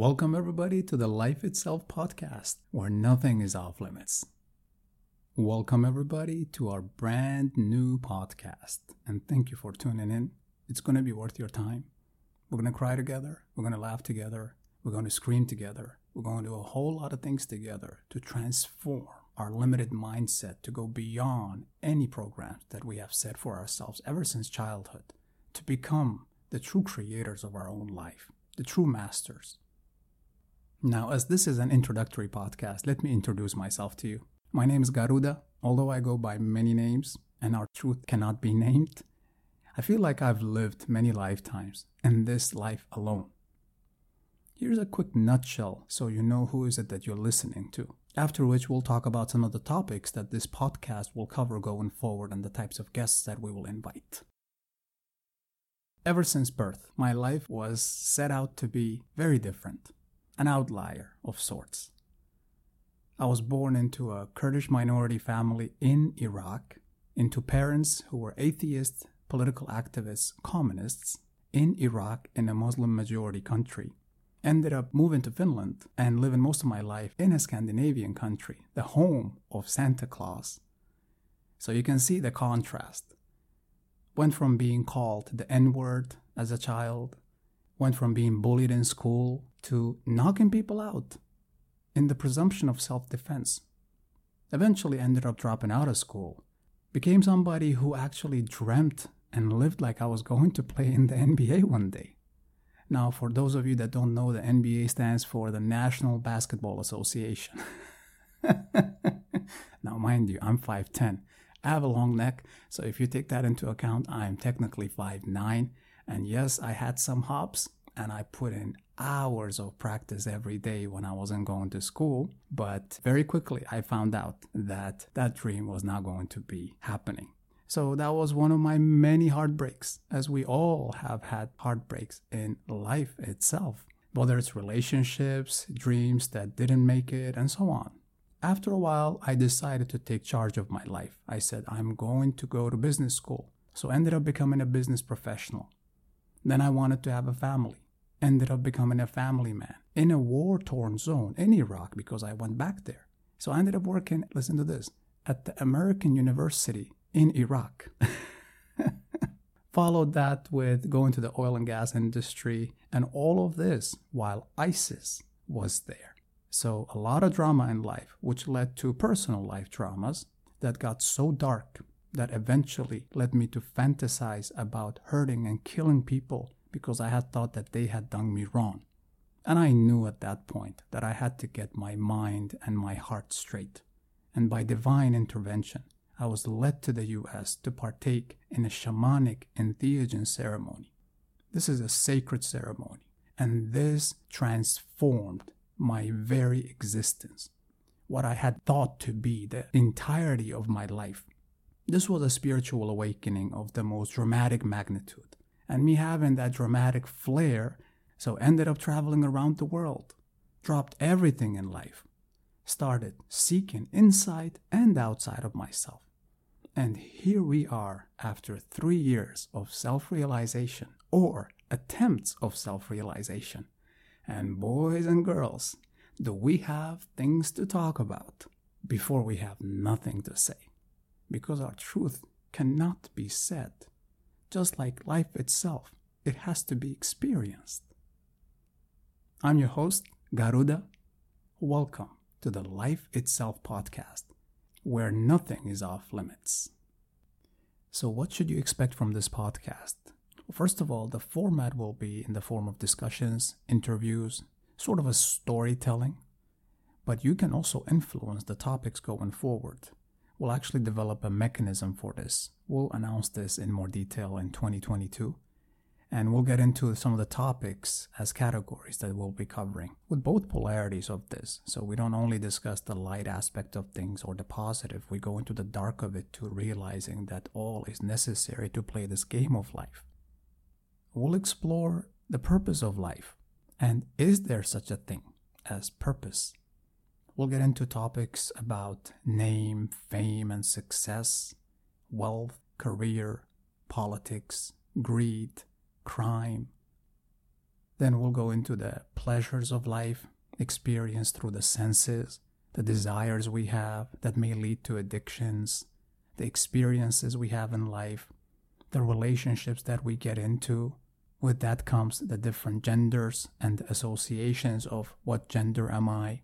Welcome, everybody, to the Life Itself podcast, where nothing is off limits. Welcome, everybody, to our brand new podcast. And thank you for tuning in. It's going to be worth your time. We're going to cry together. We're going to laugh together. We're going to scream together. We're going to do a whole lot of things together to transform our limited mindset to go beyond any programs that we have set for ourselves ever since childhood to become the true creators of our own life, the true masters. Now, as this is an introductory podcast, let me introduce myself to you. My name is Garuda. Although I go by many names and our truth cannot be named, I feel like I've lived many lifetimes in this life alone. Here's a quick nutshell so you know who is it that you're listening to. After which we'll talk about some of the topics that this podcast will cover going forward and the types of guests that we will invite. Ever since birth, my life was set out to be very different, an outlier of sorts. I was born into a Kurdish minority family in Iraq, into parents who were atheists, political activists, communists in Iraq in a Muslim majority country. Ended up moving to Finland and living most of my life in a Scandinavian country, the home of Santa Claus. So you can see the contrast went from being called the N word as a child, went from being bullied in school to knocking people out in the presumption of self defense. Eventually ended up dropping out of school, became somebody who actually dreamt and lived like I was going to play in the NBA one day. Now, for those of you that don't know, the NBA stands for the National Basketball Association. now, mind you, I'm 5'10. I have a long neck, so if you take that into account, I am technically 5'9. And yes, I had some hops and I put in hours of practice every day when I wasn't going to school. But very quickly, I found out that that dream was not going to be happening. So that was one of my many heartbreaks, as we all have had heartbreaks in life itself, whether it's relationships, dreams that didn't make it, and so on. After a while, I decided to take charge of my life. I said, I'm going to go to business school. So I ended up becoming a business professional. Then I wanted to have a family. Ended up becoming a family man in a war torn zone in Iraq because I went back there. So I ended up working, listen to this, at the American University in Iraq. Followed that with going to the oil and gas industry and all of this while ISIS was there. So, a lot of drama in life, which led to personal life dramas that got so dark that eventually led me to fantasize about hurting and killing people because I had thought that they had done me wrong. And I knew at that point that I had to get my mind and my heart straight. And by divine intervention, I was led to the US to partake in a shamanic entheogen ceremony. This is a sacred ceremony, and this transformed my very existence, what I had thought to be the entirety of my life. This was a spiritual awakening of the most dramatic magnitude, and me having that dramatic flair, so ended up traveling around the world, dropped everything in life, started seeking inside and outside of myself. And here we are after three years of self realization or attempts of self realization and boys and girls, do we have things to talk about before we have nothing to say? Because our truth cannot be said. Just like life itself, it has to be experienced. I'm your host, Garuda. Welcome to the Life Itself podcast, where nothing is off limits. So, what should you expect from this podcast? First of all, the format will be in the form of discussions, interviews, sort of a storytelling. But you can also influence the topics going forward. We'll actually develop a mechanism for this. We'll announce this in more detail in 2022. And we'll get into some of the topics as categories that we'll be covering with both polarities of this. So we don't only discuss the light aspect of things or the positive, we go into the dark of it to realizing that all is necessary to play this game of life we'll explore the purpose of life and is there such a thing as purpose? We'll get into topics about name, fame, and success, wealth, career, politics, greed, crime. Then we'll go into the pleasures of life, experienced through the senses, the desires we have that may lead to addictions, the experiences we have in life, the relationships that we get into. With that comes the different genders and associations of what gender am I.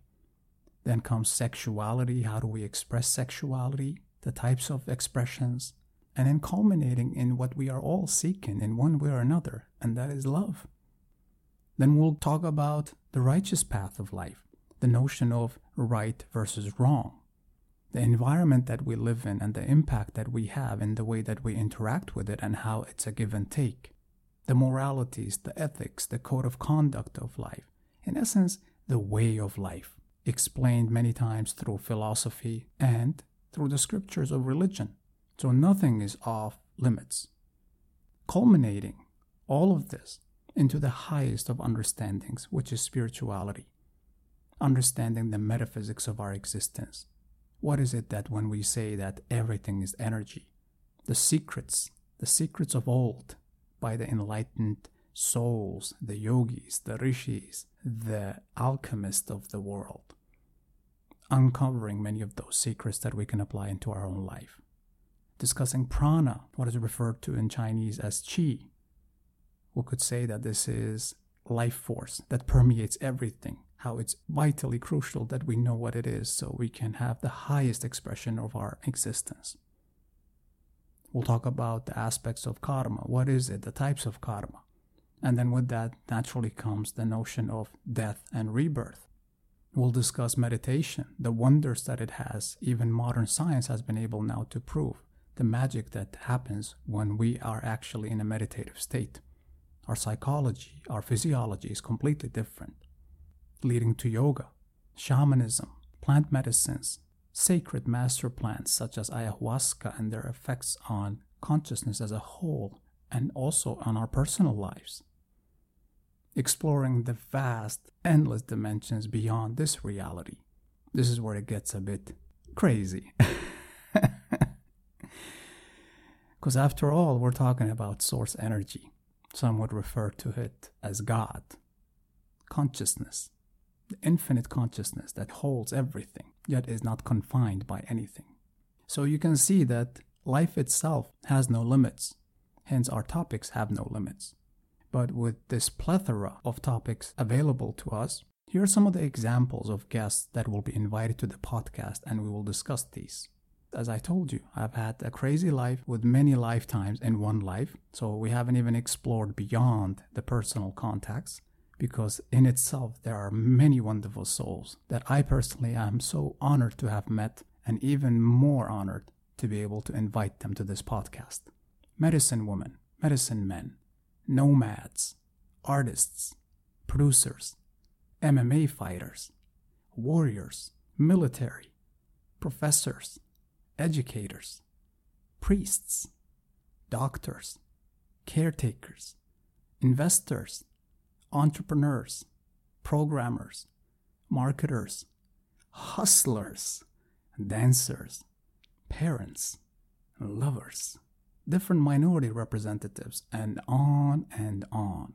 Then comes sexuality. How do we express sexuality? The types of expressions. And then culminating in what we are all seeking in one way or another, and that is love. Then we'll talk about the righteous path of life, the notion of right versus wrong, the environment that we live in and the impact that we have in the way that we interact with it and how it's a give and take, the moralities, the ethics, the code of conduct of life, in essence, the way of life, explained many times through philosophy and through the scriptures of religion. So nothing is off limits. Culminating all of this into the highest of understandings, which is spirituality, understanding the metaphysics of our existence. What is it that when we say that everything is energy, the secrets, the secrets of old by the enlightened souls, the yogis, the rishis, the alchemists of the world, uncovering many of those secrets that we can apply into our own life. Discussing prana, what is referred to in Chinese as qi, we could say that this is life force that permeates everything, how it's vitally crucial that we know what it is so we can have the highest expression of our existence. We'll talk about the aspects of karma. What is it? The types of karma. And then with that, naturally comes the notion of death and rebirth. We'll discuss meditation, the wonders that it has. Even modern science has been able now to prove the magic that happens when we are actually in a meditative state our psychology, our physiology is completely different, leading to yoga, shamanism, plant medicines, sacred master plants such as ayahuasca and their effects on consciousness as a whole and also on our personal lives. Exploring the vast, endless dimensions beyond this reality. This is where it gets a bit crazy. Because after all, we're talking about source energy. Some would refer to it as God, consciousness, the infinite consciousness that holds everything, yet is not confined by anything. So you can see that life itself has no limits, hence, our topics have no limits. But with this plethora of topics available to us, here are some of the examples of guests that will be invited to the podcast, and we will discuss these as I told you, I've had a crazy life with many lifetimes in one life. So we haven't even explored beyond the personal contacts because in itself there are many wonderful souls that I personally am so honored to have met and even more honored to be able to invite them to this podcast. Medicine women, medicine men, nomads, artists, producers, MMA fighters, warriors, military, professors, educators, priests, doctors, caretakers, investors, entrepreneurs, programmers, marketers, hustlers, dancers, parents, lovers, different minority representatives, and on and on.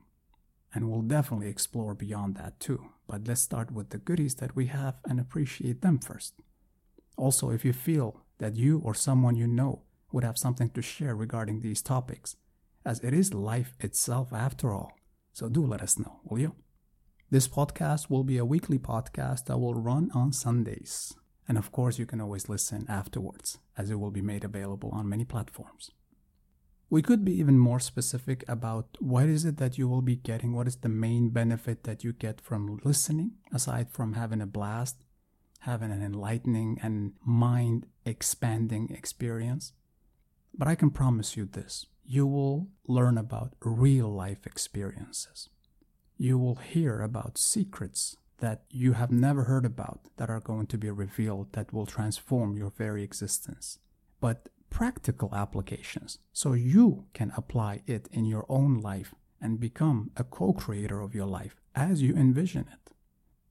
And we'll definitely explore beyond that too. But let's start with the goodies that we have and appreciate them first. Also, if you feel that you or someone you know would have something to share regarding these topics, as it is life itself after all. So do let us know, will you? This podcast will be a weekly podcast that will run on Sundays. And of course, you can always listen afterwards, as it will be made available on many platforms. We could be even more specific about what is it that you will be getting, what is the main benefit that you get from listening, aside from having a blast having an enlightening and mind expanding experience. But I can promise you this you will learn about real life experiences. You will hear about secrets that you have never heard about that are going to be revealed that will transform your very existence. But practical applications so you can apply it in your own life and become a co creator of your life as you envision it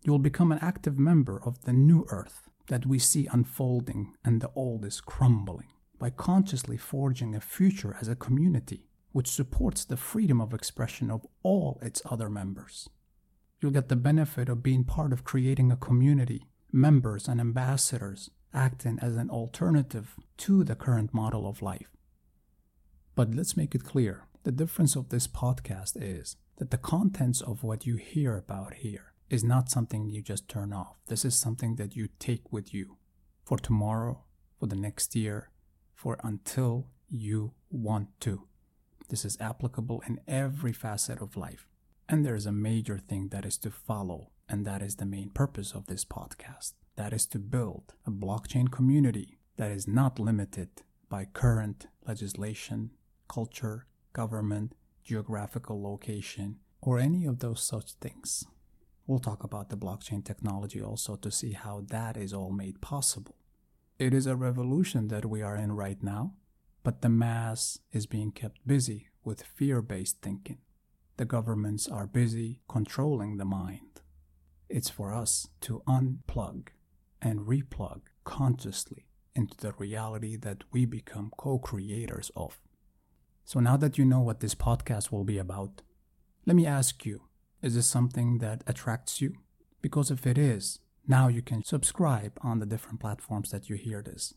you will become an active member of the new earth that we see unfolding and the old is crumbling by consciously forging a future as a community which supports the freedom of expression of all its other members. You'll get the benefit of being part of creating a community, members and ambassadors acting as an alternative to the current model of life. But let's make it clear the difference of this podcast is that the contents of what you hear about here is not something you just turn off. This is something that you take with you for tomorrow, for the next year, for until you want to. This is applicable in every facet of life. And there is a major thing that is to follow, and that is the main purpose of this podcast. That is to build a blockchain community that is not limited by current legislation, culture, government, geographical location, or any of those such things. We'll talk about the blockchain technology also to see how that is all made possible. It is a revolution that we are in right now, but the mass is being kept busy with fear based thinking. The governments are busy controlling the mind. It's for us to unplug and replug consciously into the reality that we become co creators of. So now that you know what this podcast will be about, let me ask you is this something that attracts you? Because if it is, now you can subscribe on the different platforms that you hear this.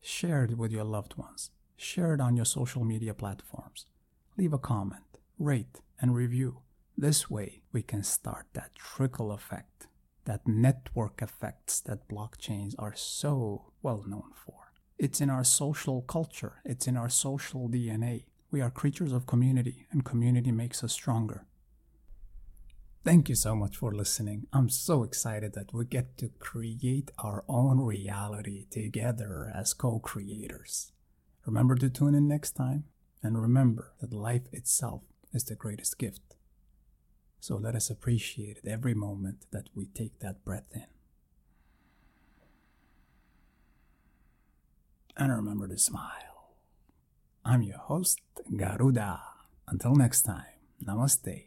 Share it with your loved ones. Share it on your social media platforms. Leave a comment, rate, and review. This way, we can start that trickle effect, that network effects that blockchains are so well known for. It's in our social culture, it's in our social DNA. We are creatures of community, and community makes us stronger. Thank you so much for listening. I'm so excited that we get to create our own reality together as co creators. Remember to tune in next time, and remember that life itself is the greatest gift. So let us appreciate it every moment that we take that breath in. And remember to smile. I'm your host, Garuda. Until next time, namaste.